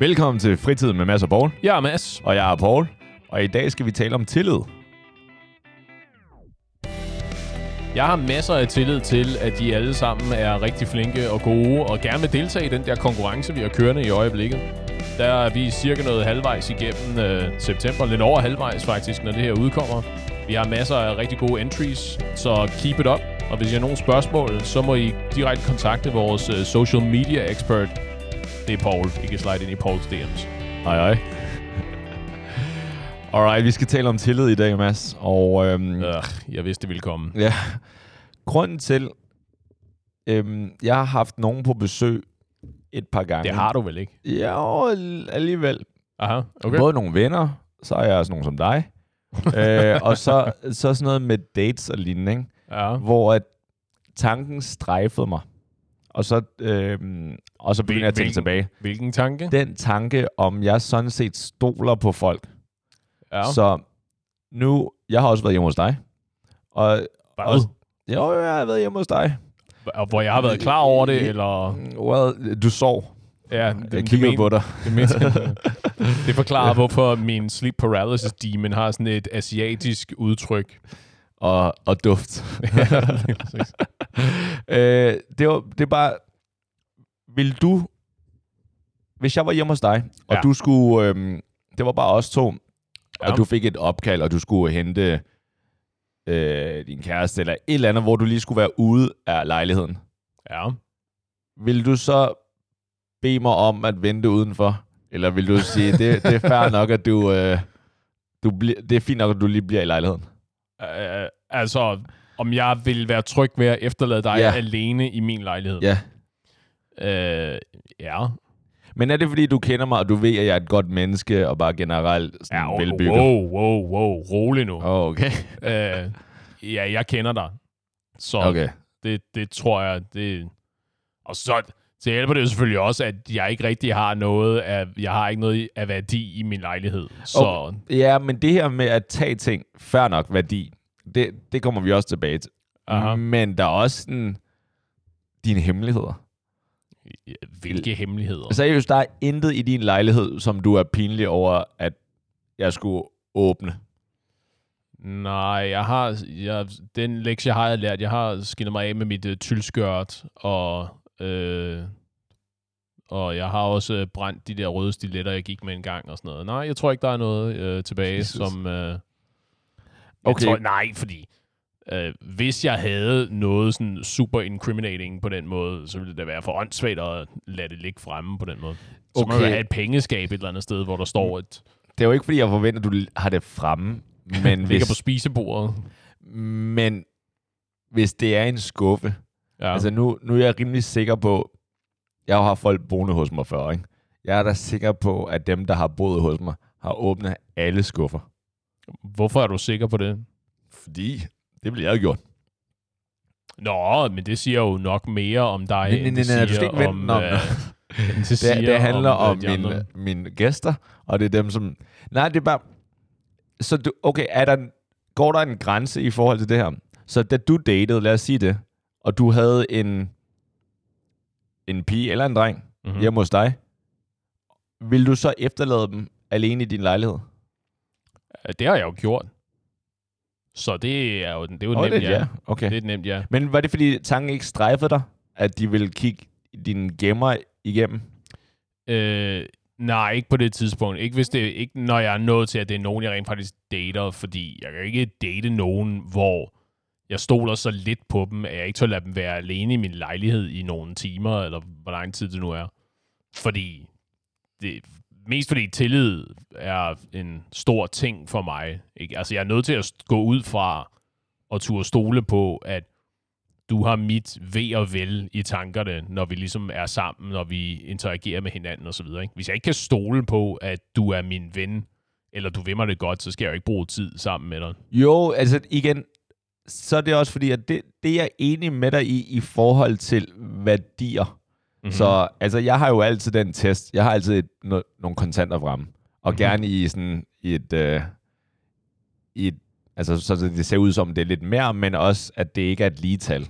Velkommen til Fritid med Mads og Paul. Jeg er Mads. Og jeg er Paul. Og i dag skal vi tale om tillid. Jeg har masser af tillid til, at de alle sammen er rigtig flinke og gode, og gerne vil deltage i den der konkurrence, vi har kørende i øjeblikket. Der er vi cirka noget halvvejs igennem øh, september, lidt over halvvejs faktisk, når det her udkommer. Vi har masser af rigtig gode entries, så keep it up. Og hvis I har nogle spørgsmål, så må I direkte kontakte vores øh, social media expert. Er Paul. I kan slide ind i Pauls DM's. Hej hej. Alright, vi skal tale om tillid i dag, Mads. Og øhm, Øh, jeg vidste, det ville komme. ja, grunden til, øhm, jeg har haft nogen på besøg et par gange. Det har du vel ikke? Ja, og alligevel. Aha, okay. Både nogle venner, så er jeg sådan nogen som dig. øh, og så, så sådan noget med dates og lignende, ikke? Ja. hvor at tanken strejfede mig. Og så, øhm, og så begyndte jeg at tænke Hvilken- tilbage. Hvilken tanke? Den tanke, om jeg sådan set stoler på folk. Ja. Så nu, jeg har også været hjemme hos dig. Og, Hvad? og, jo, jeg har været hjemme hos dig. Og hvor jeg har været klar over det, eller... Well, du sov. Ja, Jeg det, kiggede men- på dig. Det, mindste, det forklarer, hvorfor min sleep paralysis demon har sådan et asiatisk udtryk. Og, og duft. ja. øh, det, var, det er bare... Vil du... Hvis jeg var hjemme hos dig, og Ja. du skulle... Øhm, det var bare os to, Ja. og du fik et opkald, og du skulle hente øh, din kæreste, eller et eller andet, hvor du lige skulle være ude af lejligheden. ja. Vil du så bede mig om at vente udenfor? Eller vil du sige, det, det er fair nok, at du... Øh, du bli- det er fint nok, at du lige bliver i lejligheden? Uh, altså, om jeg vil være tryg ved at efterlade dig Ja. alene i min lejlighed. Ja. Uh, ja. Men er det, fordi du kender mig, og du ved, at jeg er et godt menneske, og bare generelt sådan ja velbygget? wow, wow, wow. Rolig nu. Oh, okay. Uh, ja, jeg kender dig. Så Okay. det, det tror jeg, det... Og så, så hjælper det jo selvfølgelig også, at jeg ikke rigtig har noget af, jeg har ikke noget af værdi i min lejlighed. Så Okay. Ja, men det her med at tage ting, fair nok værdi, det, det kommer vi også tilbage til. Aha. Men der er også sådan, dine hemmeligheder. hvilke hemmeligheder? Seriøst, der er intet i din lejlighed, som du er pinlig over, at jeg skulle åbne. Nej, jeg har, jeg, den lektie har jeg lært. Jeg har skinnet mig af med mit uh, tyldskørt, og, øh, og jeg har også øh, brændt de der røde stiletter, jeg gik med en gang og sådan noget. Nej, jeg tror ikke, der er noget øh, tilbage, Jesus. som... Øh, Okay. Jeg tror, nej, fordi øh, hvis jeg havde noget sådan super incriminating på den måde, så ville det da være for åndssvagt at lade det ligge fremme på den måde. Så må Okay. jeg have et pengeskab et eller andet sted, hvor der står et... Det er jo ikke, fordi jeg forventer, at du har det fremme. Men Ligger hvis, på spisebordet. men hvis det er en skuffe, Ja. altså nu, nu er jeg rimelig sikker på, jeg har folk boende hos mig før, ikke? Jeg er da sikker på, at dem, der har boet hos mig, har åbnet alle skuffer. Hvorfor er du sikker på det? Fordi det bliver jeg gjort. Nå, men det siger jo nok mere om dig, Nej, end det nej, siger ikke om... om. øh, det, Det, handler om, øh, de mine, andre. mine gæster, og det er dem, som... Nej, det er bare... Så du, okay, er der, går der en grænse i forhold til det her? Så da du datede, lad os sige det, og du havde en, en pige eller en dreng Mhm. mm-hmm. hjemme hos dig, vil du så efterlade dem alene i din lejlighed? Det har jeg jo gjort. Så det er jo, det er jo Åh, nemt, det ja. ja. Okay. Det er nemt ja. Men var det, fordi tanken ikke strejfede dig, at de ville kigge dine gemmer igennem? Øh, nej, ikke på det tidspunkt. Ikke, hvis det, ikke når jeg er nået til, at det er nogen, jeg rent faktisk dater, fordi jeg kan ikke date nogen, hvor jeg stoler så lidt på dem, at jeg ikke tør lade dem være alene i min lejlighed i nogle timer, eller hvor lang tid det nu er. Fordi det, mest fordi tillid er en stor ting for mig. Ikke? Altså, jeg er nødt til at gå ud fra og turde stole på, at du har mit ved og vel i tankerne, når vi ligesom er sammen, når vi interagerer med hinanden og så videre. Ikke? Hvis jeg ikke kan stole på, at du er min ven, eller du vil mig det godt, så skal jeg jo ikke bruge tid sammen med dig. Jo, altså igen, så er det også fordi, at det, det er jeg enig med dig i, i forhold til værdier. Mhm. Mm-hmm. Så altså, jeg har jo altid den test. Jeg har altid et, no, nogle kontanter fremme. Og Mhm. mm-hmm. gerne i sådan i et, øh, i et altså så det ser ud som, det er lidt mere, men også, at det ikke er et ligetal.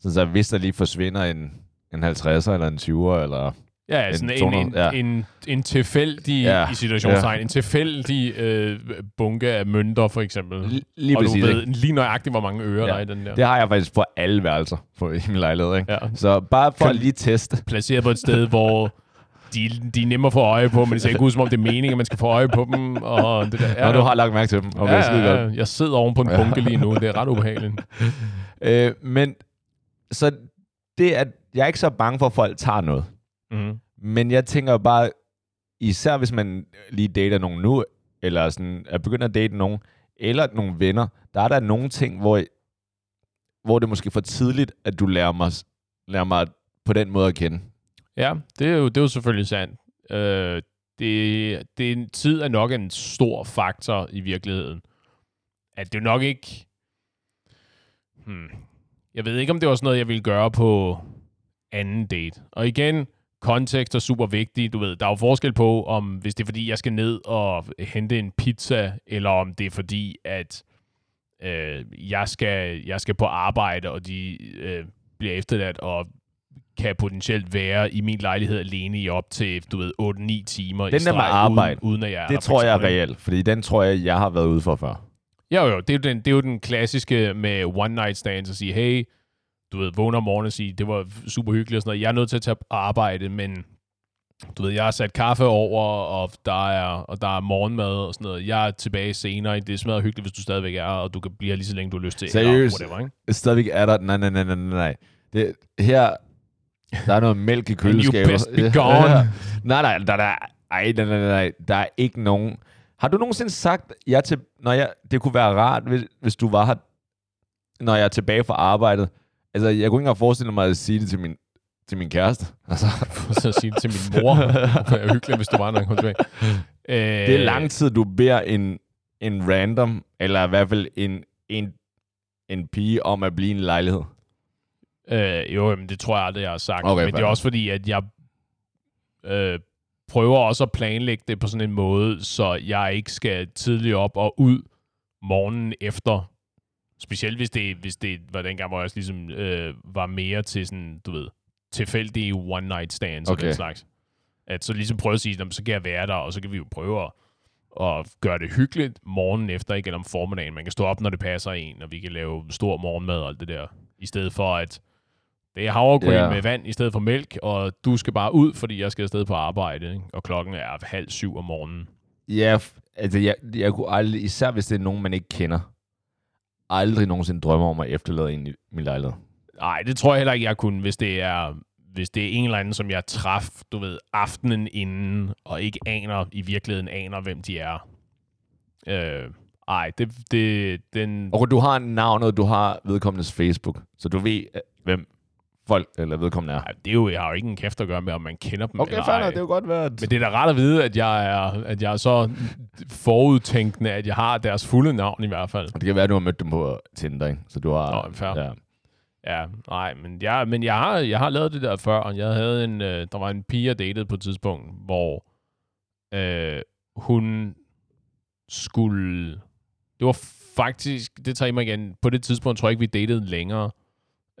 Så, så hvis der lige forsvinder en, en 50'er eller en 20'er, eller Ja, En sådan en, 200, en, ja. en, en tilfældig, Ja, i situationstegn, en tilfældig øh, bunke af mønter, for eksempel. L- lige og du præcis. ved ikke? lige nøjagtigt, hvor mange ører Ja. der er i den der. Det har jeg faktisk på alle værelser på, i min lejlighed. Ikke? Ja. Så bare for Kan- at lige teste. Placeret på et sted, hvor de, de er nemme at få øje på, men det ser ikke ud, som om det er meningen, at man skal få øje på dem. Og det der. Ja, Når du har lagt mærke til dem. Okay, ja, ja, ja, jeg sidder oven på en bunke lige nu. Det er ret ubehageligt. Øh, men så det er, jeg er ikke så bange for, at folk tager noget. Mm. Men jeg tænker bare, især hvis man lige dater nogen nu, eller sådan er begyndt at date nogen, eller nogle venner, der er der nogle ting, hvor, hvor det er måske for tidligt, at du lærer mig, lærer mig på den måde at kende. Ja, det er jo, det er jo selvfølgelig sandt. Øh, det, det tid er nok en stor faktor i virkeligheden. At det er nok ikke... Hmm, jeg ved ikke, om det var sådan noget, jeg ville gøre på anden date. Og igen, kontekst er super vigtig. Du ved, der er jo forskel på, om hvis det er fordi, jeg skal ned og hente en pizza, eller om det er fordi, at øh, jeg, skal, jeg skal på arbejde, og de øh, bliver efterladt og kan potentielt være i min lejlighed alene i op til, du ved, 8-9 timer Den i der med streg, arbejde, uden, uden at jeg er Det der, tror jeg er reelt, fordi den tror jeg, jeg har været ude for før. Jo, jo, det er jo den, det er jo den klassiske med one night stands at sige, hey, du ved, vågner om morgenen og sige, det var super hyggeligt og sådan noget. Jeg er nødt til at tage arbejde, men du ved, jeg har sat kaffe over, og der er, og der er morgenmad og sådan noget. Jeg er tilbage senere. Det smager hyggeligt, hvis du stadigvæk er, og du kan blive her lige så længe, du har lyst til. Seriøst? Whatever, ikke? Stadigvæk er der... Nej, nej, nej, nej, nej. Det, her... Der er noget mælk i køleskabet. best be gone. nej, nej, der, der, ej, nej, nej, nej, der er ikke nogen... Har du nogensinde sagt, jeg til, når jeg, det kunne være rart, hvis, hvis du var her, når jeg er tilbage fra arbejdet? Altså, jeg kunne ikke engang forestille mig at sige det til min, til min kæreste. Altså, Så at sige det til min mor. Det er hyggeligt, hvis du var, kom tilbage. Øh, det er lang tid, du beder en, en random, eller i hvert fald en, en, en pige om at blive en lejlighed. Øh, jo, men det tror jeg aldrig, jeg har sagt. Okay, men det er fair. også fordi, at jeg øh, prøver også at planlægge det på sådan en måde, så jeg ikke skal tidligt op og ud morgenen efter. Specielt hvis det, hvis det var dengang, hvor jeg også ligesom øh, var mere til sådan, du ved, tilfældige one night stands okay. og den slags. At så ligesom prøve at sige, "Nå, men så kan jeg være der, og så kan vi jo prøve at, at gøre det hyggeligt morgenen efter, ikke eller om formiddagen. Man kan stå op, når det passer en, og vi kan lave stor morgenmad og alt det der. I stedet for, at det er havregryn yeah. med vand i stedet for mælk, og du skal bare ud, fordi jeg skal afsted på arbejde, ikke? og klokken er halv syv om morgenen. Ja, f- altså jeg, jeg kunne aldrig, især hvis det er nogen, man ikke kender, aldrig nogensinde drømme om at efterlade en i min lejlighed. Nej, det tror jeg heller ikke, jeg kunne, hvis det er hvis det er en eller anden, som jeg traf, du ved, aftenen inden, og ikke aner, i virkeligheden aner, hvem de er. Øh, ej, det, det, den... Og du har navnet, du har vedkommendes Facebook, så du ved, øh, hvem folk eller vedkommende er. Ej, det er jo, jeg har jo ikke en kæft at gøre med, om man kender dem Okay, eller fair ej. nok, det er jo godt være, at... Men det er da rart at vide, at jeg er, at jeg er så forudtænkende, at jeg har deres fulde navn i hvert fald. Det kan være, at du har mødt dem på Tinder, ikke? Så du har... Nå, fair. ja. Ja, nej, men, jeg, men jeg, har, jeg har lavet det der før, og jeg havde en, øh, der var en pige, jeg datede på et tidspunkt, hvor øh, hun skulle, det var faktisk, det tager jeg mig igen, på det tidspunkt tror jeg ikke, vi datede længere,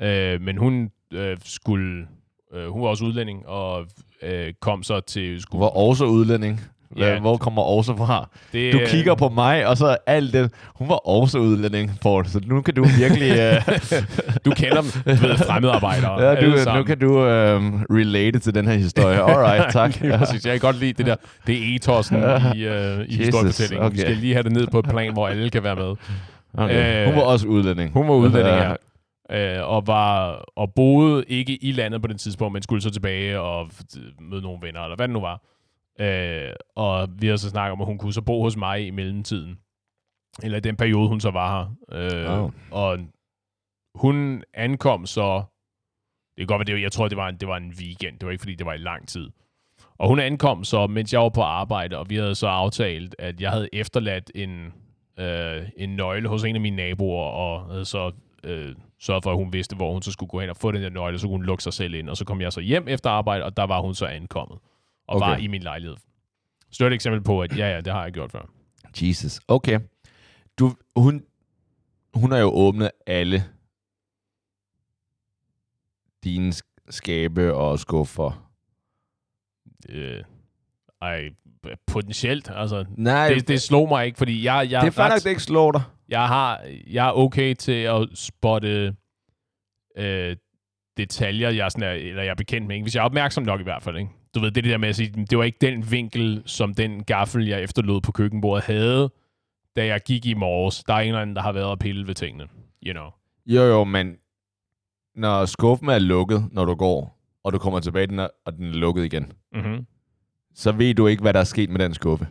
øh, men hun øh, skulle, øh, hun var også udlænding, og øh, kom så til, skulle, var også udlænding. Hvad, Ja. Hvor kommer også fra? det, Du kigger på mig, og så alt det. Hun var også udlænding, Paul, så nu kan du virkelig... Uh, du kender dem, du ved, fremmedarbejdere. ja, du, nu sammen. kan du uh, relate til den her historie. Alright, tak. Lige præcis. Jeg kan godt lide det der. Det er etosen i, øh, i historiefortællingen. okay. Vi skal lige have det ned på et plan, hvor alle kan være med. Okay. Øh, Hun var også udlænding. Hun var udlænding, ja. Øh, og, var, og boede ikke i landet på den tidspunkt, men skulle så tilbage og møde nogle venner, eller hvad det nu var. Øh, og vi har så snakket om, at hun kunne så bo hos mig i mellemtiden. Eller i den periode, hun så var her. Øh, Oh. Og hun ankom så... Det kan godt være, det, var- jeg tror, det var, en, det var en weekend. Det var ikke, fordi det var i lang tid. Og hun ankom så, mens jeg var på arbejde, og vi havde så aftalt, at jeg havde efterladt en, øh, en nøgle hos en af mine naboer, og havde så øh, sørget for, at hun vidste, hvor hun så skulle gå hen og få den der nøgle, så kunne hun lukke sig selv ind. Og så kom jeg så hjem efter arbejde, og der var hun så ankommet, og Okay. var i min lejlighed. Så det er et eksempel på, at ja, ja, det har jeg gjort før. Jesus. Okay. Du, hun, hun har jo åbnet alle dine sk- skabe og skuffer Øh, ej, potentielt. Altså, Nej, det, det slog mig ikke, fordi jeg, jeg, det er fair nok, det ikke slår dig. jeg, har, jeg er okay til at spotte øh, detaljer, jeg, er sådan er, eller jeg er bekendt med. Ikke? Hvis jeg er opmærksom nok i hvert fald. Ikke? Du ved, det det der med at sige, det var ikke den vinkel, som den gaffel, jeg efterlod på køkkenbordet, havde, da jeg gik i morges. Der er en eller anden, der har været og pille ved tingene. You know. Jo, jo, men når skuffen er lukket, når du går, og du kommer tilbage, den er, og den er lukket igen, Mm-hmm. Så ved du ikke, hvad der er sket med den skuffe.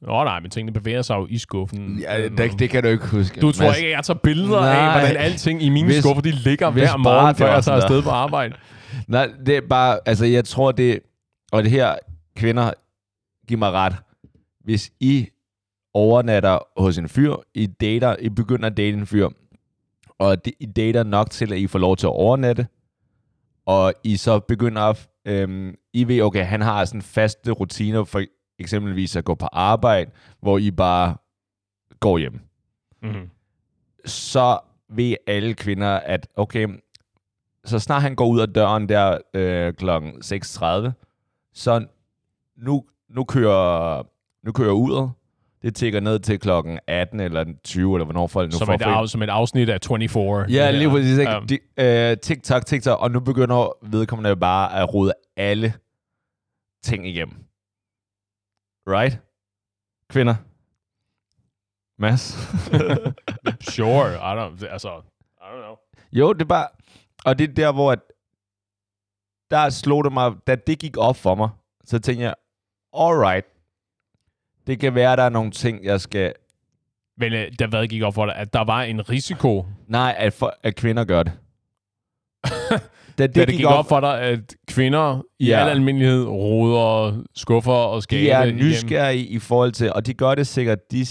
Nå nej, men tingene bevæger sig jo i skuffen. Ja, Øhm, det, det kan du ikke huske. Du tror Mads. ikke, at jeg tager billeder Nej. af, hvordan alting i mine Hvis- skuffer, de ligger hver morgen, det før jeg tager afsted på arbejde. Nej, det er bare, altså jeg tror det, og det her, kvinder, giv mig ret. Hvis I overnatter hos en fyr, I dater, I begynder at date en fyr, og I dater nok til, at I får lov til at overnatte, og I så begynder at, øhm, I ved, okay, han har sådan faste rutiner, for eksempelvis at gå på arbejde, hvor I bare går hjem. Mm-hmm. så ved alle kvinder, at okay, så snart han går ud af døren der øh, kl. 6.30, så nu, nu kører nu kører uret. Det tigger ned til klokken 18 eller 20, eller hvornår folk nu Som, får et, af, som et afsnit af 24. Ja, lige præcis. Ikke? Ja. De, øh, TikTok, TikTok, og nu begynder vedkommende bare at rode alle ting igennem. Right? Kvinder? Mads? Sure, I don't, altså, I don't know. Jo, det er bare... Og det er der, hvor... At, der slog det mig... Da det gik op for mig, så tænkte jeg, alright. Det kan være, der er nogle ting, jeg skal... Men øh, der hvad gik op for dig, at der var en risiko, Nej, at, for, at kvinder gør det. Da det, da det gik op for dig, at kvinder i Ja. al almindelighed roder skuffer og skabe de er nysgerrige i forhold til... Og de gør det sikkert... De,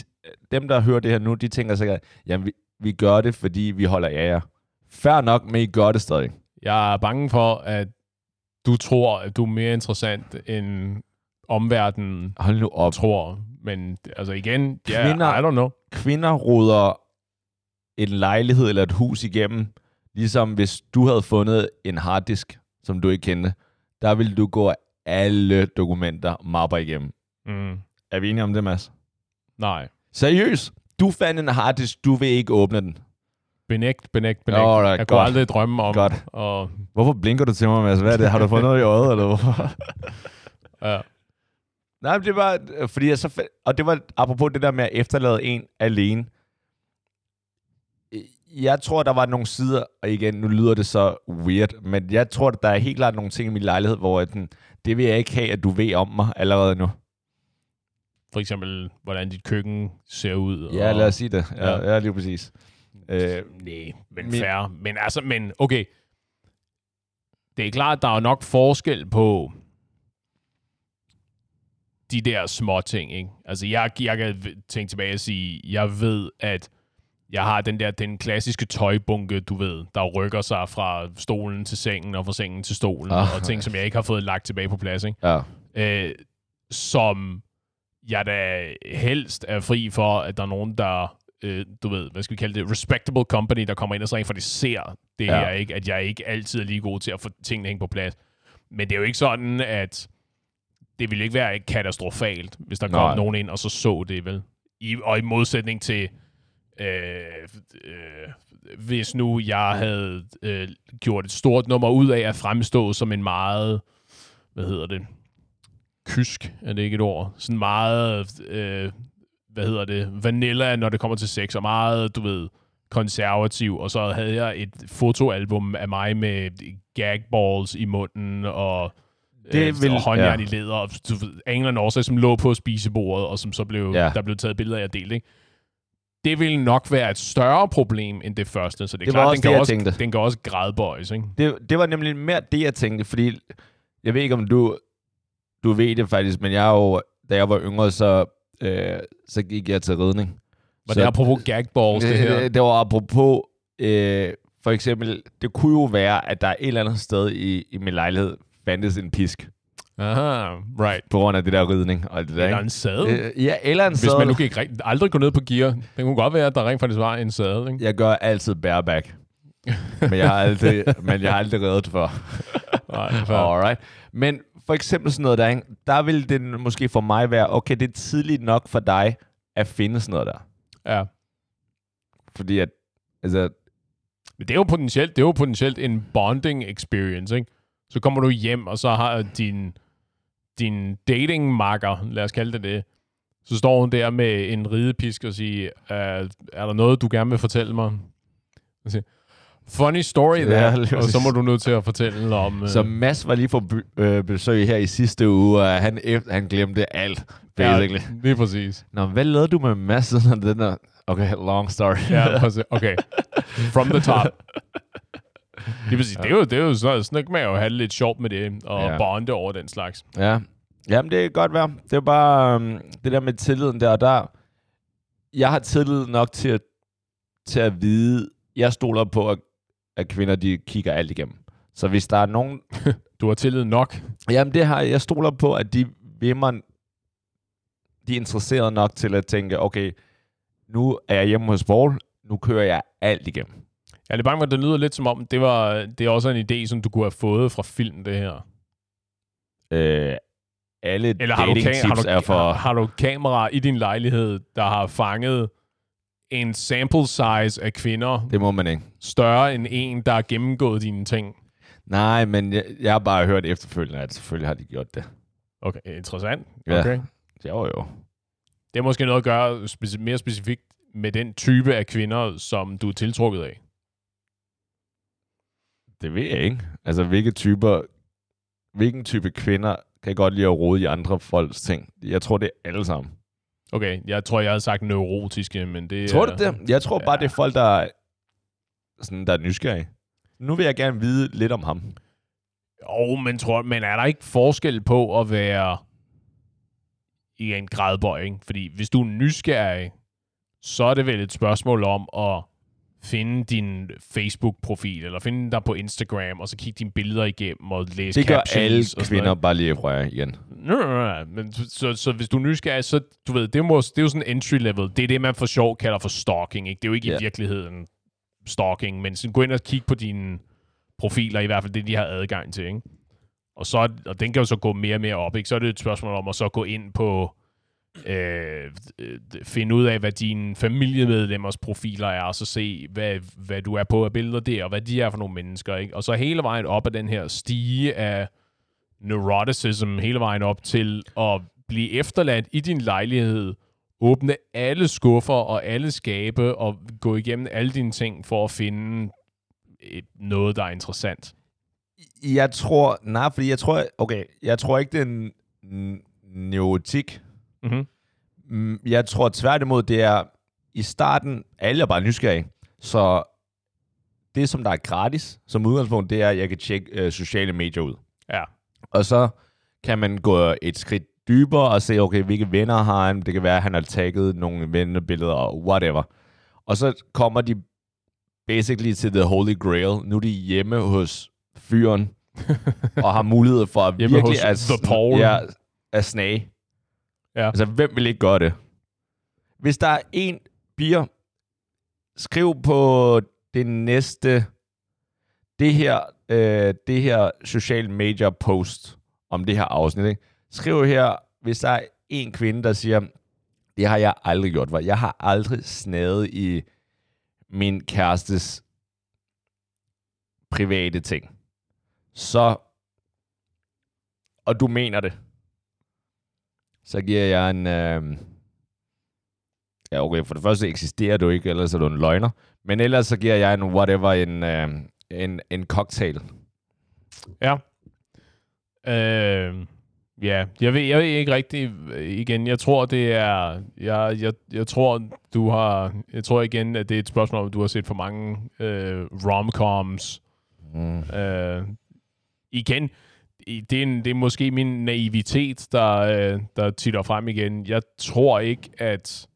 dem, der hører det her nu, de tænker sikkert, jamen, vi, vi gør det, fordi vi holder af jer. Fær nok, men I gør det stadig. Jeg er bange for, at du tror, at du er mere interessant end omverdenen Hold nu op. tror. Men altså igen, Kvinder- I don't know. kvinder ruder en lejlighed eller et hus igennem, ligesom hvis du havde fundet en harddisk, som du ikke kendte, der ville du gå alle dokumenter, mapper igennem. Mm. Er vi enige om det, Mads? Nej. Seriøst? Du fandt en harddisk, du vil ikke åbne den. Benægt, benægt, benægt. Alright, jeg kunne godt. aldrig drømme om Godt. at Hvorfor blinker du til mig, Mads? Hvad er det? Har du fået noget i øjet, eller hvorfor? Ja. Nej, men det var, øh, fordi jeg så, og det var apropos det der med at efterlade en alene. Jeg tror, der var nogle sider, og igen, nu lyder det så weird, men jeg tror, der er helt klart nogle ting i min lejlighed, hvor den, det vil jeg ikke have, at du ved om mig allerede nu. For eksempel, hvordan dit køkken ser ud. Ja, og, lad os sige det. Ja, Ja. ja lige præcis. Øh, Nej, men Min- fair. Men altså, men okay. Det er klart, der er nok forskel på de der små ting, ikke? Altså, jeg, jeg kan tænke tilbage og sige, jeg ved, at jeg har den der, den klassiske tøjbunke, du ved, der rykker sig fra stolen til sengen, og fra sengen til stolen, Ah. og ting, som jeg ikke har fået lagt tilbage på plads, ikke? ja. øh, som jeg da helst er fri for, at der er nogen, der, øh, du ved, hvad skal vi kalde det, respectable company, der kommer ind og så rent faktisk ser det ja. her, ikke? At jeg ikke altid er lige god til at få tingene hængt på plads. Men det er jo ikke sådan, at det ville ikke være katastrofalt, hvis der kom Nej. nogen ind og så så det, vel? I, og i modsætning til, øh, øh, hvis nu jeg havde øh, gjort et stort nummer ud af at fremstå som en meget, hvad hedder det, kysk, er det ikke et ord? Sådan meget, øh, hvad hedder det, vanilla, når det kommer til sex, og meget, du ved, konservativ, og så havde jeg et fotoalbum af mig med gagballs i munden, og Det det vil- og håndjern ja. i læder, og du ved, en eller anden årsag, som lå på spisebordet, og som så blev, ja. der blev taget billeder af og delt, ikke? Det vil nok være et større problem end det første, så det er Det klart, også den, kan det, også, tænkte. den kan også gradbøjes, ikke? Det, det var nemlig mere det, jeg tænkte, fordi jeg ved ikke, om du, du ved det faktisk, men jeg er jo, da jeg var yngre, så, øh, så gik jeg til ridning. Var Så- det apropos gagballs, det her? Det, det var apropos, øh, for eksempel, det kunne jo være, at der et eller andet sted i, i min lejlighed fandtes en pisk, Aha, right. på grund af det der ridning og det der, Eller en sadel. Øh, ja, eller en Hvis sadel. man nu gik rigt- aldrig gå ned på gear, det kunne godt være, at der rent faktisk var en sadel, ikke? Jeg gør altid bareback. men jeg har aldrig, men jeg har aldrig reddet for. Nej. Alright. Men for eksempel sådan noget der, ikke? der vil det måske for mig være, okay, det er tidligt nok for dig at finde sådan noget der. Ja. Fordi at, altså, Men det er jo potentielt, det er jo potentielt en bonding experience, ikke? Så kommer du hjem, og så har din, din datingmakker, lad os kalde det det, så står hun der med en ridepisk og siger, er, er der noget, du gerne vil fortælle mig? Og siger, Funny story der. og så må du nødt til at fortælle om... øh, så Mads var lige på by- øh, besøg her i sidste uge, og han, efter, han glemte alt, basically. Ja, lige præcis. Nå, hvad lavede du med Mads? Sådan den der, okay, long story. Ja, præcis. Okay. From the top. Lige præcis. Det er jo, det er jo sådan, sådan kan man jo have lidt sjovt med det, og Ja. ja. bonde over den slags. Ja. Jamen, det kan godt være. Det er bare um, det der med tilliden der, og der... Jeg har tillid nok til at, til at vide... Jeg stoler på, at, at kvinder, de kigger alt igennem. Så hvis der er nogen... Du har tillid nok. Jamen, det har jeg stoler på, at de vil mig... De er interesserede nok til at tænke, okay, nu er jeg hjemme hos Paul, nu kører jeg alt igennem. Jeg er lidt bange for, at det lyder lidt som om, det, var, det er også en idé, som du kunne have fået fra film, det her. Øh, alle Eller har du, ka- har, du, er for... har, har du kamera i din lejlighed, der har fanget en sample size af kvinder Det må man ikke. større end en, der har gennemgået dine ting? Nej, men jeg, jeg har bare hørt efterfølgende, at selvfølgelig har de gjort det. Okay, interessant. Ja. Okay. Jo, jo. Det har måske noget at gøre speci- mere specifikt med den type af kvinder, som du er tiltrukket af. Det ved jeg ikke. Altså, hvilke typer... Hvilken type kvinder kan godt lide at rode i andre folks ting? Jeg tror, det er alle sammen. Okay, jeg tror, jeg havde sagt neurotiske, men det Tror er... du det? Jeg tror bare, Ja. det er folk, der er, sådan, der er nysgerrige. Nu vil jeg gerne vide lidt om ham. Jo, men, tror, men er der ikke forskel på at være i en gradbøj, ikke? Fordi hvis du er nysgerrig, så er det vel et spørgsmål om at finde din Facebook-profil, eller finde dig på Instagram, og så kigge dine billeder igennem og læse Det gør captions alle og sådan kvinder noget. bare lige prøver igen. Nå, nå, nå, men så, så, så hvis du er nysgerrig, så du ved, det, må, det er jo sådan entry level. Det er det, man for sjov kalder for stalking. Ikke? Det er jo ikke Ja. i virkeligheden stalking, men sådan, gå ind og kig på dine profiler, i hvert fald det, de har adgang til. Ikke? Og, så, og den kan jo så gå mere og mere op. Ikke? Så er det et spørgsmål om at så gå ind på Øh, øh, finde ud af, hvad dine familiemedlemmers profiler er, og så se, hvad, hvad du er på af billeder der, og hvad de er for nogle mennesker. Ikke? Og så hele vejen op af den her stige af neuroticism, hele vejen op til at blive efterladt i din lejlighed, åbne alle skuffer og alle skabe, og gå igennem alle dine ting for at finde et, noget, der er interessant. Jeg tror... Nej, fordi jeg tror... Okay, jeg tror ikke, det er en n- neurotik. Mm-hmm. Mm, Jeg tror tværtimod, det er... I starten, alle er bare nysgerrige. Så det, som der er gratis, som udgangspunkt, det er, at jeg kan tjekke øh, sociale medier ud. Ja. Og så kan man gå et skridt dybere og se, okay, hvilke venner har han? Det kan være, at han har tagget nogle vennebilleder og whatever. Og så kommer de basically til the holy grail. Nu er de hjemme hos fyren og har mulighed for at Hjemme virkelig at, The Paul. ja, at snage. Ja. Altså, hvem vil ikke gøre det? Hvis der er en bier, skriv på det næste, det her, øh, det her social media post om det her afsnit. Ikke? Skriv her, hvis der er en kvinde, der siger, det har jeg aldrig gjort. For Jeg har aldrig snadet i min kærestes private ting. Så, og du mener det, så giver jeg en... Øh, ja, okay, for det første eksisterer du ikke, ellers er du en løgner. Men ellers så giver jeg en whatever, en, øh, en, en cocktail. Ja. Øh, ja, jeg ved, jeg ved ikke rigtigt igen. Jeg tror, det er... Jeg, jeg, jeg tror, du har... Jeg tror igen, at det er et spørgsmål, om du har set for mange øh, romcoms. Mm. Øh, igen, det er, en, det er måske min naivitet, der, øh, der titter frem igen. Jeg tror ikke, at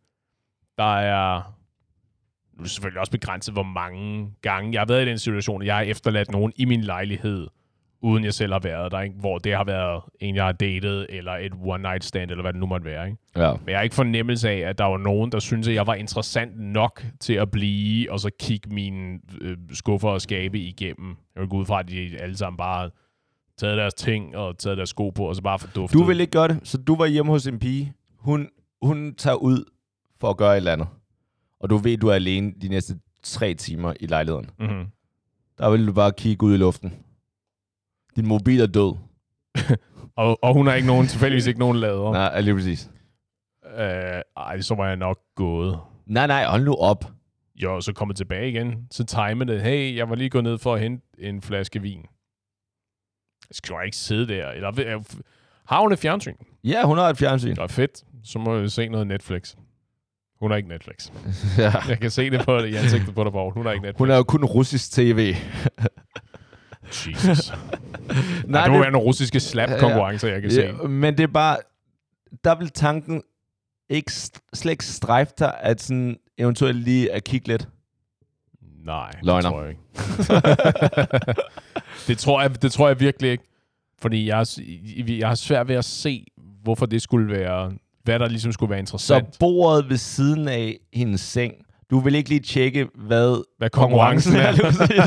der er... Nu er det selvfølgelig også begrænset, hvor mange gange jeg har været i den situation, at jeg har efterladt nogen i min lejlighed, uden jeg selv har været der, ikke? hvor det har været en, jeg har datet, eller et one-night stand, eller hvad det nu måtte være. Ikke? Ja. Men jeg har ikke fornemmelse af, at der var nogen, der synes at jeg var interessant nok til at blive, og så kigge mine øh, skuffer og skabe igennem. Jeg vil gå ud fra, at de alle sammen bare taget deres ting og taget deres sko på, og så bare forduftet. Du vil ikke gøre det, så du var hjemme hos en pige. Hun, hun tager ud for at gøre et eller andet. Og du ved, du er alene de næste tre timer i lejligheden. Mm-hmm. Der vil du bare kigge ud i luften. Din mobil er død. Og, og hun har ikke nogen, tilfældigvis ikke nogen lader. Nej, lige præcis. Øh, ej, så var jeg nok gået. Nej, nej, hold nu op. Jo, så kommer tilbage igen. Så timer det. Hey, jeg var lige gået ned for at hente en flaske vin. Jeg skal jo ikke sidde der. Eller, øh, har hun et fjernsyn? Ja, hun har et fjernsyn. Det er fedt. Så må jeg se noget Netflix. Hun har ikke Netflix. ja. Jeg kan se det på det i ansigtet på dig, Paul. Hun har ikke Netflix. Hun er jo kun russisk tv. Jesus. Nej, det må det- være nogle russiske slap-konkurrencer, jeg kan se. Ja, men det er bare, der vil tanken ikke slet ikke strejfe dig, at sådan eventuelt lige at kigge lidt. Nej, Løgner. det tror jeg ikke. det, tror jeg, det tror jeg virkelig ikke. Fordi jeg, har- jeg har svært ved at se, hvorfor det skulle være, hvad der ligesom skulle være Så interessant. bordet ved siden af hendes seng, du vil ikke lige tjekke, hvad hvad konkurrencen er. lige præcis.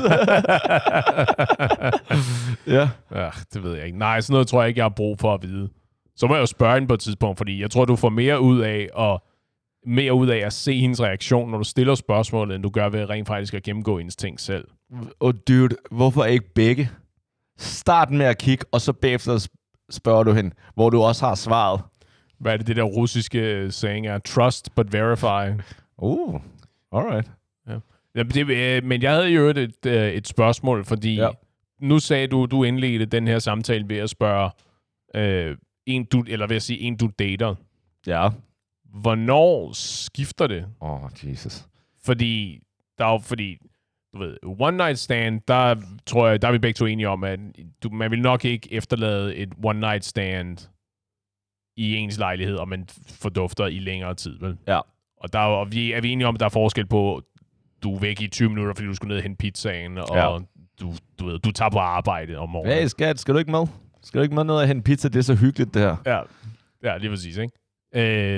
ja. ja, det ved jeg ikke. Nej, sådan noget tror jeg ikke, jeg har brug for at vide. Så må jeg jo spørge hende på et tidspunkt, fordi jeg tror, du får mere ud af at mere ud af at se hendes reaktion, når du stiller spørgsmålet, end du gør ved rent faktisk at gennemgå hendes ting selv. Oh dude, hvorfor ikke begge? Start med at kigge, og så bagefter sp- spørger du hende, hvor du også har svaret. Hvad er det, det der russiske saying er? Trust but verify. Uh, alright. Ja, men, det, øh, men jeg havde jo et, et, øh, et spørgsmål, fordi Ja. ja. nu sagde du, du indledte den her samtale ved at spørge øh, en, du, eller ved at sige en, du dater. Ja. Hvornår skifter det? Åh, oh, Jesus. Fordi, der er jo, fordi, du ved, one night stand, der tror jeg, der er vi begge to enige om, at du, man vil nok ikke efterlade et one night stand i ens lejlighed, og man fordufter i længere tid, vel? Ja. Og der er, og vi, er vi enige om, at der er forskel på, du er væk i 20 minutter, fordi du skulle ned og hente pizzaen, og Ja. du, du, ved, du tager på arbejde om morgenen. Hey, skat, skal du ikke med? Skal du ikke med ned og hente pizza? Det er så hyggeligt, det her. Ja, ja lige præcis, ikke?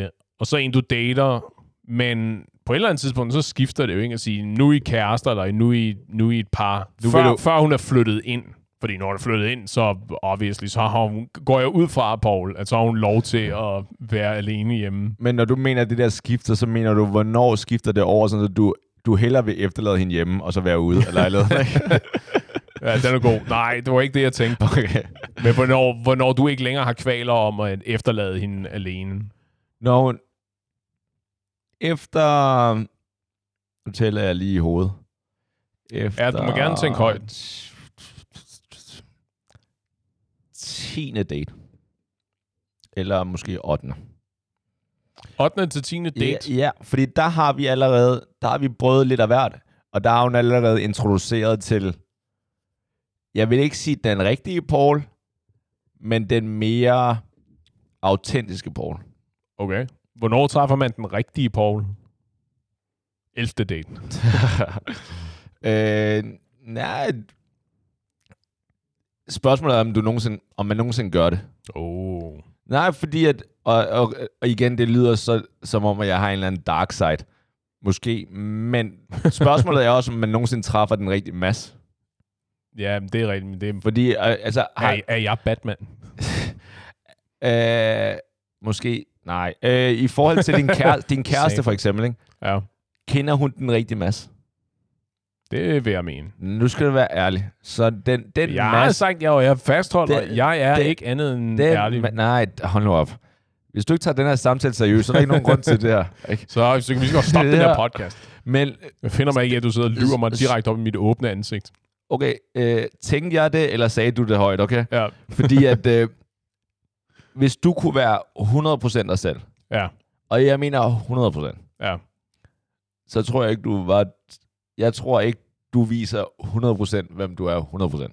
Øh, og så en, du dater, men på et eller andet tidspunkt, så skifter det jo ikke at sige, nu er I kærester, eller nu er I, nu er I et par. Nu før, du- før hun er flyttet ind. Fordi når hun er flyttet ind, så obviously, så har hun, går jeg ud fra, Paul, at så har hun lov til at være alene hjemme. Men når du mener, at det der skifter, så mener du, hvornår skifter det over, sådan at du, du hellere vil efterlade hende hjemme, og så være ude af lejligheden, ikke? Ja, den er god. Nej, det var ikke det, jeg tænkte. Okay. Men hvornår, hvornår du ikke længere har kvaler om at efterlade hende alene. Når hun... Efter... Nu tæller jeg lige i hovedet. Efter... Ja, du må gerne tænke højt. 10. date. Eller måske 8. 8. til 10. date. Ja, ja, fordi der har vi allerede, der har vi prøvet lidt af hvert, og der har hun allerede introduceret til, jeg vil ikke sige den rigtige Paul, men den mere autentiske Paul. Okay. Hvornår træffer man den rigtige, Paul? 11. date. øh, nej, spørgsmålet er, om, du nogensinde, om man nogensinde gør det. Oh. Nej, fordi at, og, og, og igen, det lyder så, som om, at jeg har en eller anden dark side. Måske, men spørgsmålet er også, om man nogensinde træffer den rigtige masse. Ja, men det er rigtigt. Men det er, Fordi, øh, altså, har, er, er jeg Batman? øh, måske, nej. Øh, I forhold til din, kære, din kæreste, for eksempel, ikke? Ja, kender hun den rigtige masse? det vil jeg mene. Nu skal du være ærlig. Så den, den Jeg har masse... sagt, jeg, jeg fastholder, Det- jeg er det- ikke andet end Den, ærlig. ma- nej, hold nu op. Hvis du ikke tager den her samtale seriøst, så er der ikke nogen grund til det her. Ikke? Så, så kan vi lige godt stoppe den her podcast. Men, Jeg finder mig ikke, at du sidder og lyver mig direkte op i mit åbne ansigt. okay, øh, tænkte jeg det, eller sagde du det højt, okay? Ja, Fordi at, øh, hvis du kunne være 100% dig selv, ja, og jeg mener 100%, ja. så tror jeg ikke, du var... Jeg tror ikke, du viser 100% hvem du er 100%.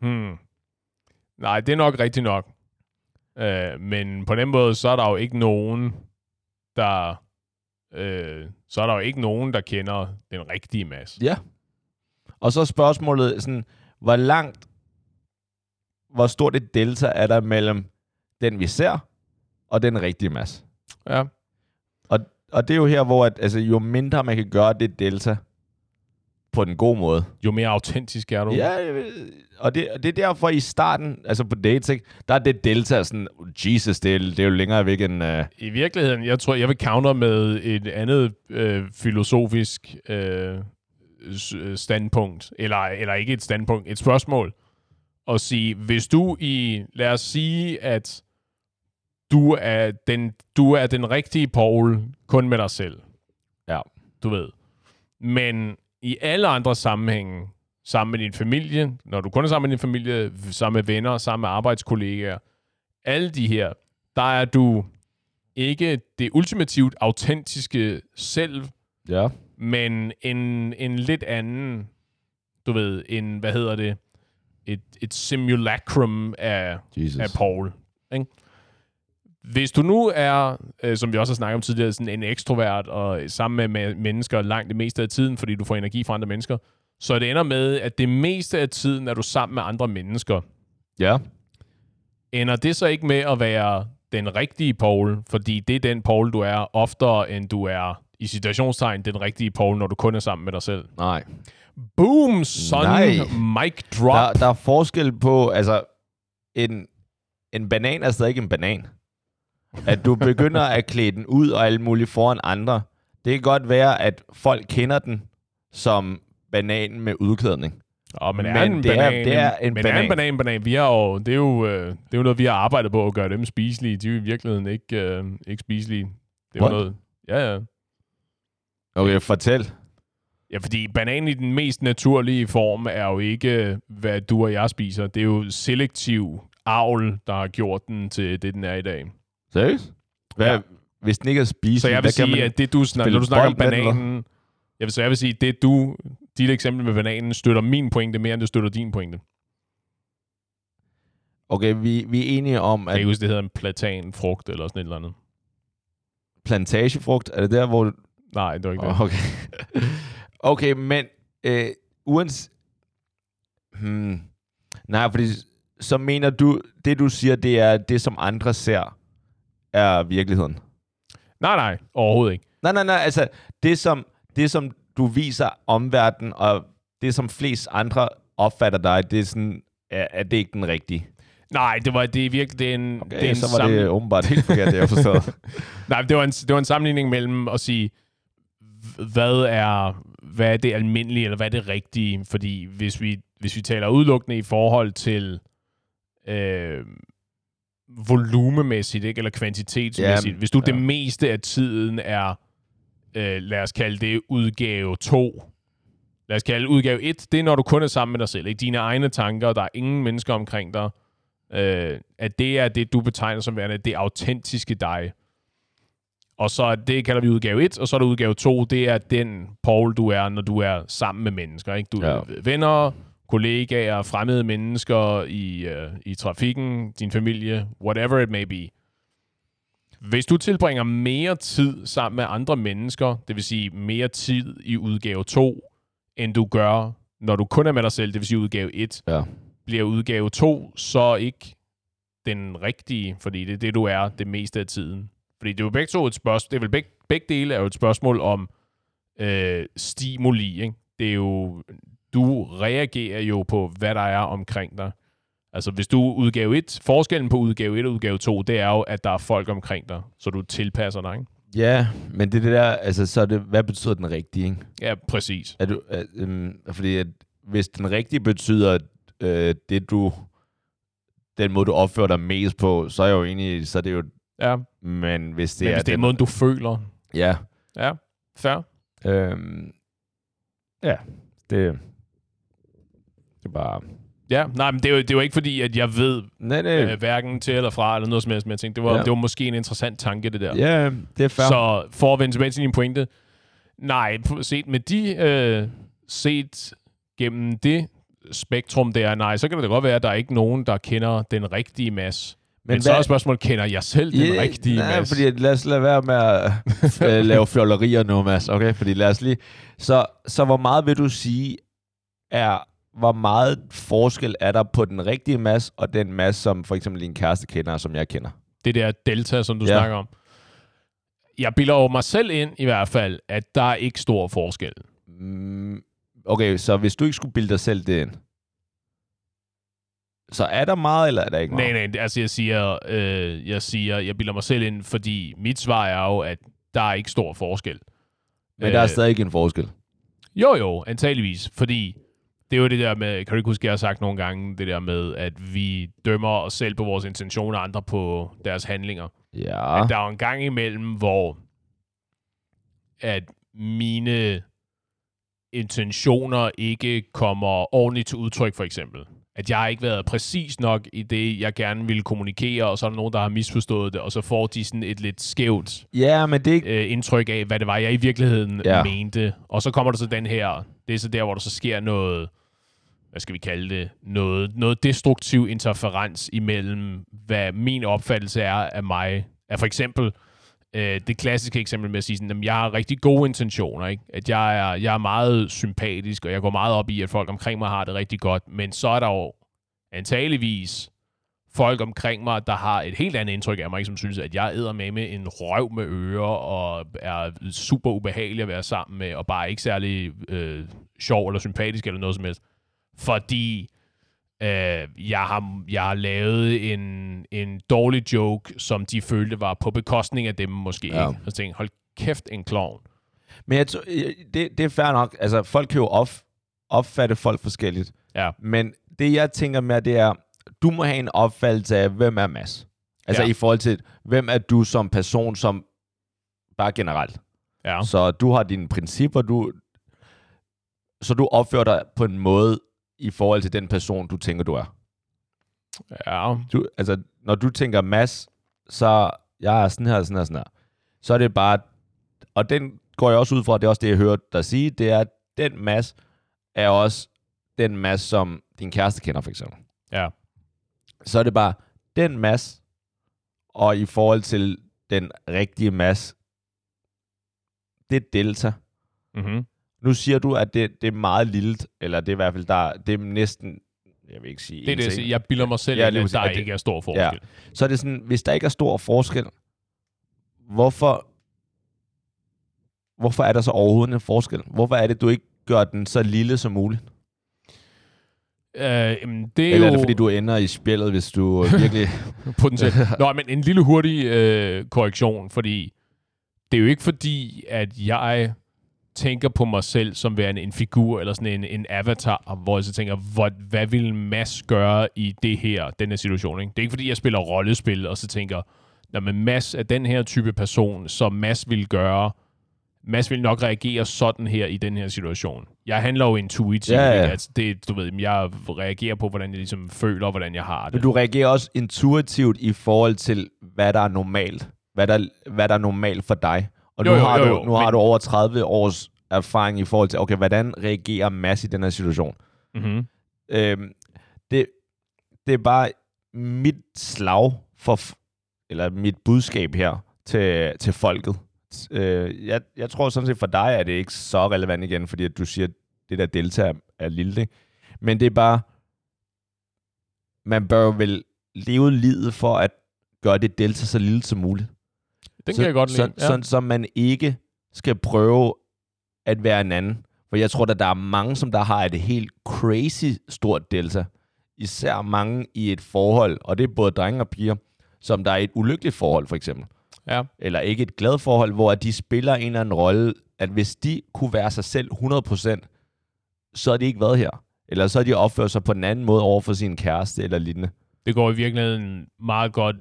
Hmm. Nej, det er nok rigtigt nok. Øh, men på den måde, så er der jo ikke nogen, der... Øh, så er der jo ikke nogen, der kender den rigtige masse. Ja. Og så er spørgsmålet sådan, hvor langt, hvor stort et delta er der mellem den, vi ser, og den rigtige masse? Ja. Og det er jo her, hvor at, altså, jo mindre man kan gøre det delta, på den gode måde. Jo mere autentisk er du. Ja, og det, og det er derfor i starten, altså på ikke, der er det delta sådan, Jesus, det er, det er jo længere væk end... Uh, I virkeligheden, jeg tror, jeg vil counter med et andet øh, filosofisk øh, standpunkt, eller, eller ikke et standpunkt, et spørgsmål, og sige, hvis du i, lad os sige, at du er den, du er den rigtige Paul kun med dig selv. Ja. Du ved. Men i alle andre sammenhænge, sammen med din familie, når du kun er sammen med din familie, sammen med venner, sammen med arbejdskollegaer, alle de her, der er du ikke det ultimativt autentiske selv, ja. men en, en lidt anden, du ved, en, hvad hedder det, et, et simulacrum af, Jesus. af Paul. Ikke? Hvis du nu er, øh, som vi også har snakket om tidligere, sådan en ekstrovert og sammen med, med mennesker langt det meste af tiden, fordi du får energi fra andre mennesker, så det ender med, at det meste af tiden er du sammen med andre mennesker. Ja. Ender det så ikke med at være den rigtige Paul, fordi det er den Paul, du er oftere, end du er i situationstegn den rigtige Paul, når du kun er sammen med dig selv. Nej. Boom, son. Nej. Mic drop. Der, der er forskel på, altså, en, en banan er stadig en banan. At du begynder at klæde den ud og alt muligt foran andre. Det kan godt være, at folk kender den som bananen med udklædning. Oh, men, Men er en det er- banan, det er en men det er en banan. banan, banan. Vi har jo, det, er jo, øh, det er jo noget, vi har arbejdet på at gøre dem spiselige. De er jo i virkeligheden ikke, øh, ikke spiselige. Det er jo What? noget... Ja, ja. Okay, fortæl. Ja, fordi bananen i den mest naturlige form er jo ikke, hvad du og jeg spiser. Det er jo selektiv avl, der har gjort den til det, den er i dag. Seriøst? Hvad, Ja. Hvis den ikke er spiselig, Så jeg vil sige, at det du snak, spille når du snakker om den, eller? bananen... Jeg vil, så jeg vil sige, det du, dit eksempel med bananen støtter min pointe mere, end det støtter din pointe. Okay, vi, vi er enige om, Jeg at ikke huske, det hedder en platanfrugt eller sådan et eller andet. plantagefrugt, er det der, hvor... Nej, det var ikke det. Oh, okay. okay, men øh, uans... Hmm. Nej, fordi så mener du, det du siger, det er det, som andre ser, er virkeligheden. Nej, nej, overhovedet ikke. Nej, nej, nej, altså det som, det, som du viser omverdenen, og det, som flest andre opfatter dig, det er sådan, er, er det ikke den rigtige? Nej, det var det er virkelig det er en, Okay, det er en så var sammen- det åbenbart helt forkert, det jeg forstod. Nej, det var, en, det var en sammenligning mellem at sige, hvad er, hvad er det almindelige, eller hvad er det rigtige? Fordi hvis vi, hvis vi taler udelukkende i forhold til øh, volumemæssigt, ikke? eller kvantitetsmæssigt, Ja, hvis du ja. det meste af tiden er, øh, lad os kalde det udgave 2, lad os kalde udgave 1, det er når du kun er sammen med dig selv, ikke? dine egne tanker, der er ingen mennesker omkring dig, øh, at det er det, du betegner som værende det autentiske dig. Og så det kalder vi udgave 1, og så er der udgave 2, det er den Paul, du er, når du er sammen med mennesker. Ikke? Du Ja. er venner, kollegaer, fremmede mennesker i, øh, i trafikken, din familie, whatever it may be. Hvis du tilbringer mere tid sammen med andre mennesker, det vil sige mere tid i udgave 2, end du gør, når du kun er med dig selv, det vil sige udgave 1, ja. bliver udgave 2 så ikke den rigtige, fordi det er det, du er det meste af tiden. Fordi det er jo begge to et spørgsmål, det er vel begge, begge dele er jo et spørgsmål om øh, stimuli, ikke? Det er jo, du reagerer jo på, hvad der er omkring dig. Altså hvis du udgave 1, forskellen på udgave 1 og udgave 2, det er jo, at der er folk omkring dig, så du tilpasser dig, ikke? ja, men det er det der, altså så er det, hvad betyder den rigtige, ikke? Ja, præcis. Er du, er, øhm, fordi at, hvis den rigtige betyder øh, det du, den måde du opfører dig mest på, så er jo enig, så er det jo, Ja, men hvis det men er hvis det er den, måden, du føler. Ja, Ja, fair. øhm, ja, det, det er bare, Ja, nej, men det er, jo, det er jo ikke fordi, at jeg ved nej, nej, øh, hverken til eller fra, eller noget som helst, men jeg tænkte, det var, Ja. det var måske en interessant tanke, det der. ja, det er fair. Så for at vende tilbage til din pointe, nej, set med de, øh, set gennem det spektrum der, nej, så kan det da godt være, at der er ikke nogen, der kender den rigtige masse. Men, men så er spørgsmålet, kender jeg selv den Ja, rigtige nej, masse? fordi lad os lade være med at øh, lave fjollerier nu, Mads. Okay, fordi lad os lige... Så, så hvor meget vil du sige er... Hvor meget forskel er der på den rigtige masse og den masse, som for eksempel din kæreste kender, som jeg kender? det der delta, som du Ja. snakker om. Jeg bilder jo mig selv ind i hvert fald, at der er ikke stor forskel. Mm, Okay, så hvis du ikke skulle bilde dig selv det ind, så er der meget, eller er der ikke meget? Nej, nej, altså jeg siger, øh, jeg siger, jeg bilder mig selv ind, fordi mit svar er jo, at der er ikke stor forskel. Men der er stadig ikke en forskel. Jo, jo, antageligvis, fordi det er jo det der med, kan du ikke huske, jeg har sagt nogle gange, det der med, at vi dømmer os selv på vores intentioner, og andre på deres handlinger. Ja. At der er jo en gang imellem, hvor at mine intentioner ikke kommer ordentligt til udtryk, for eksempel. At jeg har ikke været præcis nok i det, jeg gerne ville kommunikere, og så er der nogen, der har misforstået det, og så får de sådan et lidt skævt Ja, men det ikke... øh, indtryk af, hvad det var, jeg i virkeligheden Ja. ja. mente. Og så kommer der så den her, det er så der, hvor der så sker noget, hvad skal vi kalde det, noget, noget destruktiv interferens imellem, hvad min opfattelse er af mig. Er for eksempel øh, det klassiske eksempel med at sige, sådan, at jeg har rigtig gode intentioner, ikke? at jeg er, jeg er meget sympatisk, og jeg går meget op i, at folk omkring mig har det rigtig godt, men så er der jo antageligvis folk omkring mig, der har et helt andet indtryk af mig, ikke? som synes, at jeg æder med med en røv med ører, og er super ubehagelig at være sammen med, og bare ikke særlig øh, sjov eller sympatisk eller noget som helst. Fordi øh, jeg, har, jeg har lavet en, en dårlig joke, som de følte var på bekostning af dem måske. Ja. Ikke? Og tænkte hold kæft, en klovn. Men jeg tror, det, det er fair nok. Altså, folk kan jo op, opfatte folk forskelligt. Ja. Men det, jeg tænker med, det er, du må have en opfattelse af, hvem er Mads? Altså Ja. i forhold til, hvem er du som person, som bare generelt. Ja. Så du har dine principper, du, så du opfører dig på en måde i forhold til den person, du tænker, du er. Ja. Du, altså, når du tænker Mads, så jeg er sådan her, sådan her, sådan her. Så er det bare, og den går jeg også ud fra, det er også det, jeg hørte dig sige, det er, at den Mads er også den Mads, som din kæreste kender, for eksempel. Ja. Så er det bare, den Mads, og i forhold til den rigtige Mads, det er delta. Mm-hmm. Nu siger du, at det, det er meget lille, eller det er i hvert fald, der, det er næsten, jeg vil ikke sige Det er det, jeg siger. Jeg bilder mig selv, Ja, at der At det- ikke er stor forskel. Ja. Så er det sådan, hvis der ikke er stor forskel, hvorfor, hvorfor er der så overhovedet en forskel? Hvorfor er det, du ikke gør den så lille som muligt? Øh, jamen, det er Eller er jo det, fordi du ender i spillet, hvis du virkelig... potentielt. Nå, men en lille hurtig øh, korrektion, fordi det er jo ikke fordi, at jeg tænker på mig selv som værende en figur, eller sådan en, en avatar, hvor jeg så tænker, hvad, hvad vil Mads gøre i det her, den her situation? Ikke? Det er ikke fordi, jeg spiller rollespil, og så tænker, Nå, men Mads er den her type person, som Mads vil gøre. Mads vil nok reagere sådan her i den her situation. Jeg handler jo intuitivt. Ja, ja. Altså, det, du ved, jeg reagerer på, hvordan jeg ligesom føler, og hvordan jeg har det. Men du reagerer også intuitivt i forhold til, hvad der er normalt. Hvad der, hvad der er normalt for dig. Og Jo, nu, jo, har, jo, du, jo, nu har men- du over 30 års erfaring i forhold til, okay, hvordan reagerer Mads i den her situation? Mm-hmm. Øhm, det, det er bare mit slag for, eller mit budskab her til, til folket. Øh, jeg, jeg tror sådan set for dig er det ikke så relevant igen, fordi at du siger, at det der delta er, lille. Ikke? Men det er bare, man bør vel leve livet for at gøre det delta så lille som muligt. Den så, kan jeg godt lide. Så, ja. Sådan, så man ikke skal prøve at være en anden. For jeg tror, at der er mange, som der har et helt crazy stort delta. Især mange i et forhold, og det er både drenge og piger, som der er et ulykkeligt forhold, for eksempel. ja. Eller ikke et glad forhold, hvor de spiller en eller anden rolle, at hvis de kunne være sig selv 100%, så har de ikke været her. Eller så har de opført sig på en anden måde over for sin kæreste eller lignende. Det går i virkeligheden meget godt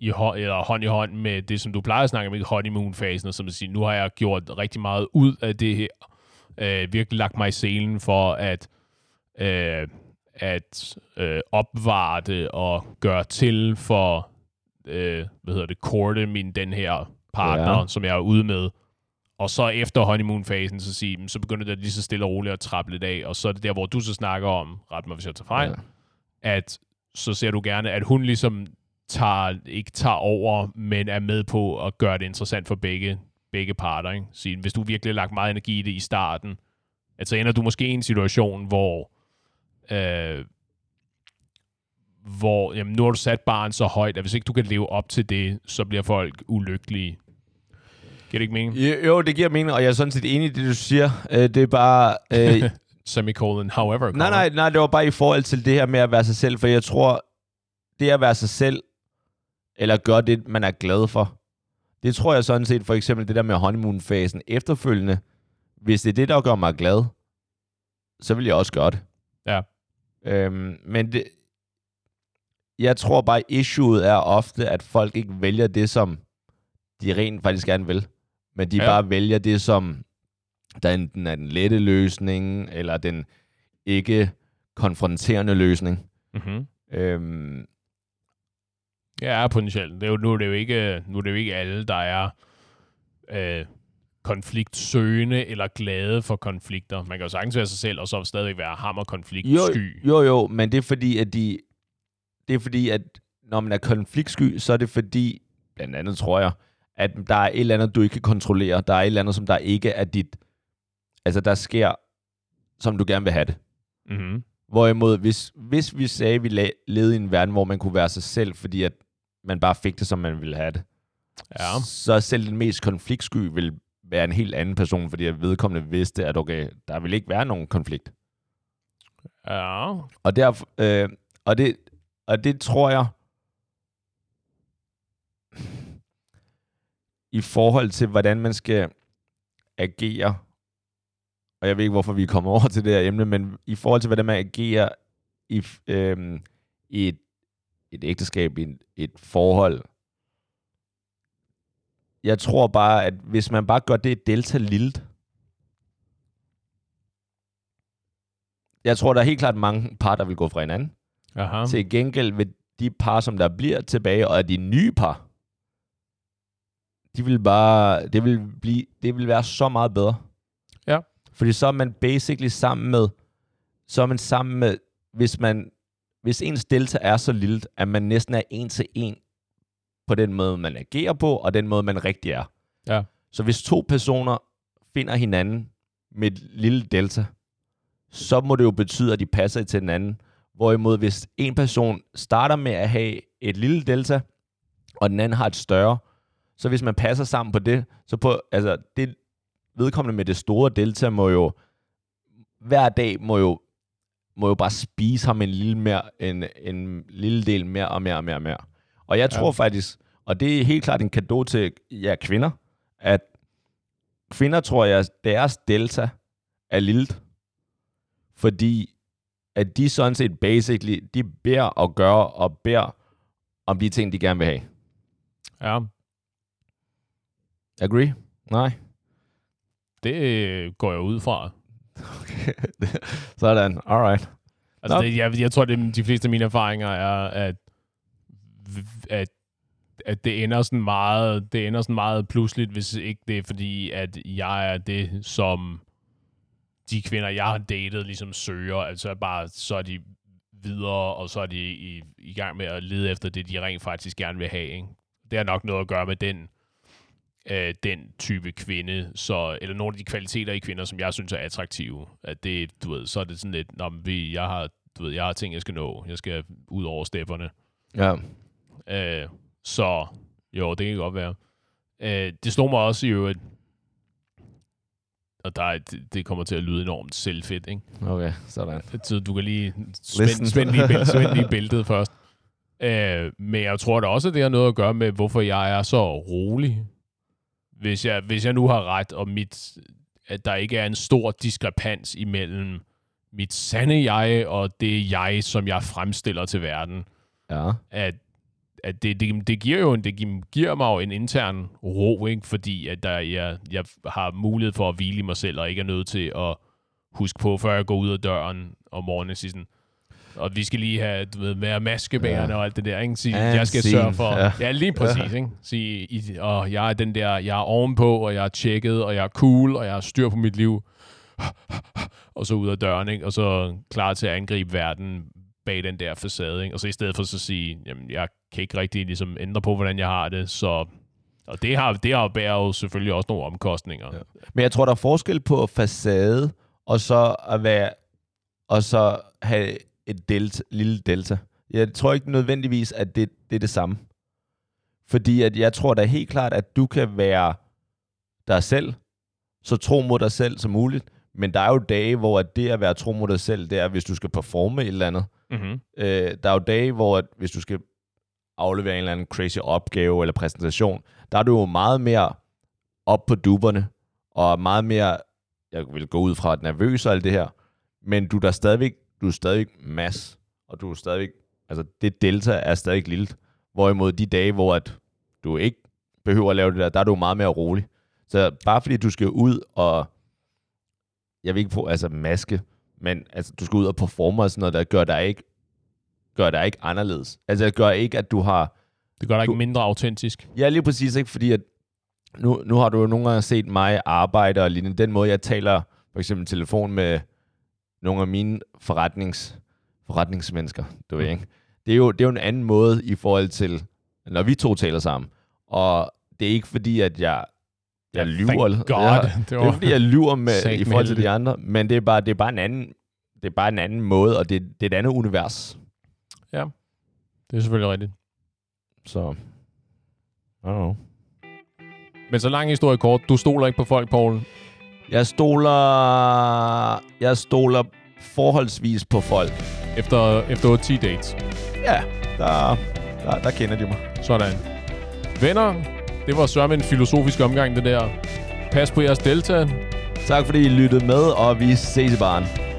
i hånd, eller hånd i hånd med det, som du plejer at snakke om, ikke honeymoon-fasen, og som at sige, nu har jeg gjort rigtig meget ud af det her. Øh, virkelig lagt mig i selen for at, øh, at øh, opvare det og gøre til for, øh, hvad hedder det, korte min den her partner, Ja. som jeg er ude med. Og så efter honeymoon-fasen, så, sige, "Men så begynder det lige så stille og roligt at trappe lidt af, og så er det der, hvor du så snakker om, ret mig hvis jeg tager fejl, ja. at så ser du gerne, at hun ligesom tager, ikke tager over, men er med på at gøre det interessant for begge, begge parter. Ikke? Sige, hvis du virkelig har lagt meget energi i det i starten, at så ender du måske i en situation, hvor øh, hvor jamen, nu har du sat barn så højt, at hvis ikke du kan leve op til det, så bliver folk ulykkelige. Giver det ikke mening? Jo, jo, det giver mening, og jeg er sådan set enig i det, du siger. Øh, det er bare... Øh, Semicolon, however. nej, nej, nej, det var bare i forhold til det her med at være sig selv, for jeg tror, det at være sig selv, eller gøre det, man er glad for, det tror jeg sådan set, for eksempel det der med honeymoon-fasen efterfølgende, hvis det er det, der gør mig glad, så vil jeg også gøre det. Ja. Øhm, men det, jeg tror bare, issueet er ofte, at folk ikke vælger det, som de rent faktisk gerne vil. Men de ja. bare vælger det, som der enten er den lette løsning, eller den ikke konfronterende løsning. Mm-hmm. Øhm, Ja, potentielt. Det er jo, nu, er det jo ikke, nu er det jo ikke alle, der er øh, konfliktsøgende eller glade for konflikter. Man kan jo sagtens være sig selv, og så stadigvæk være hammer jo, konfliktsky. jo, jo, men det er fordi, at de... Det er fordi, at når man er konfliktsky, så er det fordi, blandt andet tror jeg, at der er et eller andet, du ikke kan kontrollere. Der er et eller andet, som der ikke er dit... Altså, der sker, som du gerne vil have det. Mm-hmm. Hvorimod, hvis, hvis vi sagde, at vi levede i en verden, hvor man kunne være sig selv, fordi at man bare fik det, som man ville have det, Ja. så selv den mest konfliktsky vil være en helt anden person, fordi at vedkommende vidste, at okay, der vil ikke være nogen konflikt. Ja. Og, derfor, øh, og, det, og det tror jeg, i forhold til, hvordan man skal agere, og jeg ved ikke, hvorfor vi kommer over til det her emne, men i forhold til, hvordan man agerer i, øh, i et, et ægteskab, i et, et forhold, jeg tror bare, at hvis man bare gør det delta lildt, jeg tror, der er helt klart mange par, der vil gå fra hinanden. Aha. Til gengæld vil de par, som der bliver tilbage, og er de nye par, de vil bare, det vil, blive, det vil være så meget bedre. Ja. Fordi så er man basically sammen med, så er man sammen med, hvis man, hvis ens delta er så lille, at man næsten er en til en på den måde, man agerer på, og den måde, man rigtig er. Ja. Så hvis to personer finder hinanden med et lille delta, så må det jo betyde, at de passer til den anden. Hvorimod hvis en person starter med at have et lille delta, og den anden har et større, så hvis man passer sammen på det, så på, altså det vedkommende med det store delta må jo hver dag må jo, må jo bare spise ham en lille, mere, en, en lille del mere og mere og mere og mere. Og jeg Ja. tror faktisk, og det er helt klart en gave til jer kvinder, at kvinder tror jeg, deres delta er lille, fordi at de sådan set basically, de beder og gør og beder om de ting, de gerne vil have. Ja. Agree? Nej? Det øh, går jeg ud fra. Sådan, alright. Altså, Nå. det, jeg, jeg tror, det de fleste af mine erfaringer er, at, at, at det ender sådan meget, det ender sådan meget pludseligt, hvis ikke det er fordi, at jeg er det, som de kvinder, jeg har datet, ligesom søger. Altså bare, så er de videre, og så er de i, i gang med at lede efter det, de rent faktisk gerne vil have. Ikke? Det har nok noget at gøre med den, øh, den type kvinde, så, eller nogle af de kvaliteter i kvinder, som jeg synes er attraktive. At det, du ved, så er det sådan lidt, Nå, men vi, jeg har, du ved, jeg har ting, jeg skal nå. Jeg skal ud over stepperne. Ja. Øh, så jo, det kan godt være. Øh, det slog mig også i øvrigt, og der er, det, det kommer til at lyde enormt selvfedt, ikke? Okay, sådan. Så du kan lige spænde, spænd lige, bæl- spænd lige bæltet først. Øh, men jeg tror da også, at det har noget at gøre med, hvorfor jeg er så rolig. Hvis jeg, hvis jeg nu har ret, og mit, at der ikke er en stor diskrepans imellem mit sande jeg og det jeg, som jeg fremstiller til verden, Ja. at, at det, det, det, giver jo en, det giver- mig jo en intern ro, ikke? fordi at der, jeg, jeg har mulighed for at hvile i mig selv, og ikke er nødt til at huske på, før jeg går ud af døren om morgenen, sige sådan, og vi skal lige have, du ved, være maskebærende Ja. og alt det der, ikke? Sige, And jeg skal scene. sørge for, Ja. ja, ja lige præcis, ikke? Sige, i, og jeg er den der, jeg er ovenpå, og jeg er tjekket, og jeg er cool, og jeg har styr på mit liv, og så ud af døren, ikke? Og så klar til at angribe verden bag den der facade, ikke? Og så i stedet for så sige, jamen, jeg kan ikke rigtig ligesom ændre på, hvordan jeg har det, så... Og det har, det har bærer jo selvfølgelig også nogle omkostninger. Ja. Men jeg tror, der er forskel på facade, og så at være, og så have et delta, lille delta. Jeg tror ikke nødvendigvis, at det, det er det samme. Fordi at jeg tror da helt klart, at du kan være dig selv, så tro mod dig selv som muligt. Men der er jo dage, hvor at det at være tro mod dig selv, det er, hvis du skal performe et eller andet. Mm-hmm. Øh, der er jo dage, hvor at, hvis du skal aflevere en eller anden crazy opgave eller præsentation, der er du jo meget mere op på duberne, og meget mere, jeg vil gå ud fra, at nervøs og alt det her, men du er der stadigvæk, du er stadigvæk mass, og du er stadigvæk, altså det delta er stadig lille. Hvorimod de dage, hvor at du ikke behøver at lave det der, der er du meget mere rolig. Så bare fordi du skal ud og, jeg vil ikke på, altså maske, men altså, du skal ud og performe og sådan noget, der gør dig ikke, gør dig ikke anderledes. Altså det gør ikke, at du har, Det gør dig Du- ikke mindre autentisk. Ja, lige præcis ikke, fordi at nu, nu har du jo nogle gange set mig arbejde og lignende. Den måde, jeg taler for eksempel telefon med nogle af mine forretnings, forretningsmennesker, du ved ikke. Det er, jo, det er jo en anden måde i forhold til, når vi to taler sammen. Og det er ikke fordi, at jeg, jeg lyver. Thank eller- God. Ja, det det er ikke, fordi, jeg lyver med, i forhold til de andre, men det er bare, det er bare en anden det er bare en anden måde, og det, det er et andet univers. Det er selvfølgelig rigtigt. Så, I don't know. Men så lang historie kort. Du stoler ikke på folk, Paul. Jeg stoler, jeg stoler forholdsvis på folk. Efter, efter 10 dates. Ja, der, der, der kender de mig. Sådan. Venner, det var sørme en filosofisk omgang, det der. Pas på jeres delta. Tak fordi I lyttede med, og vi ses i baren.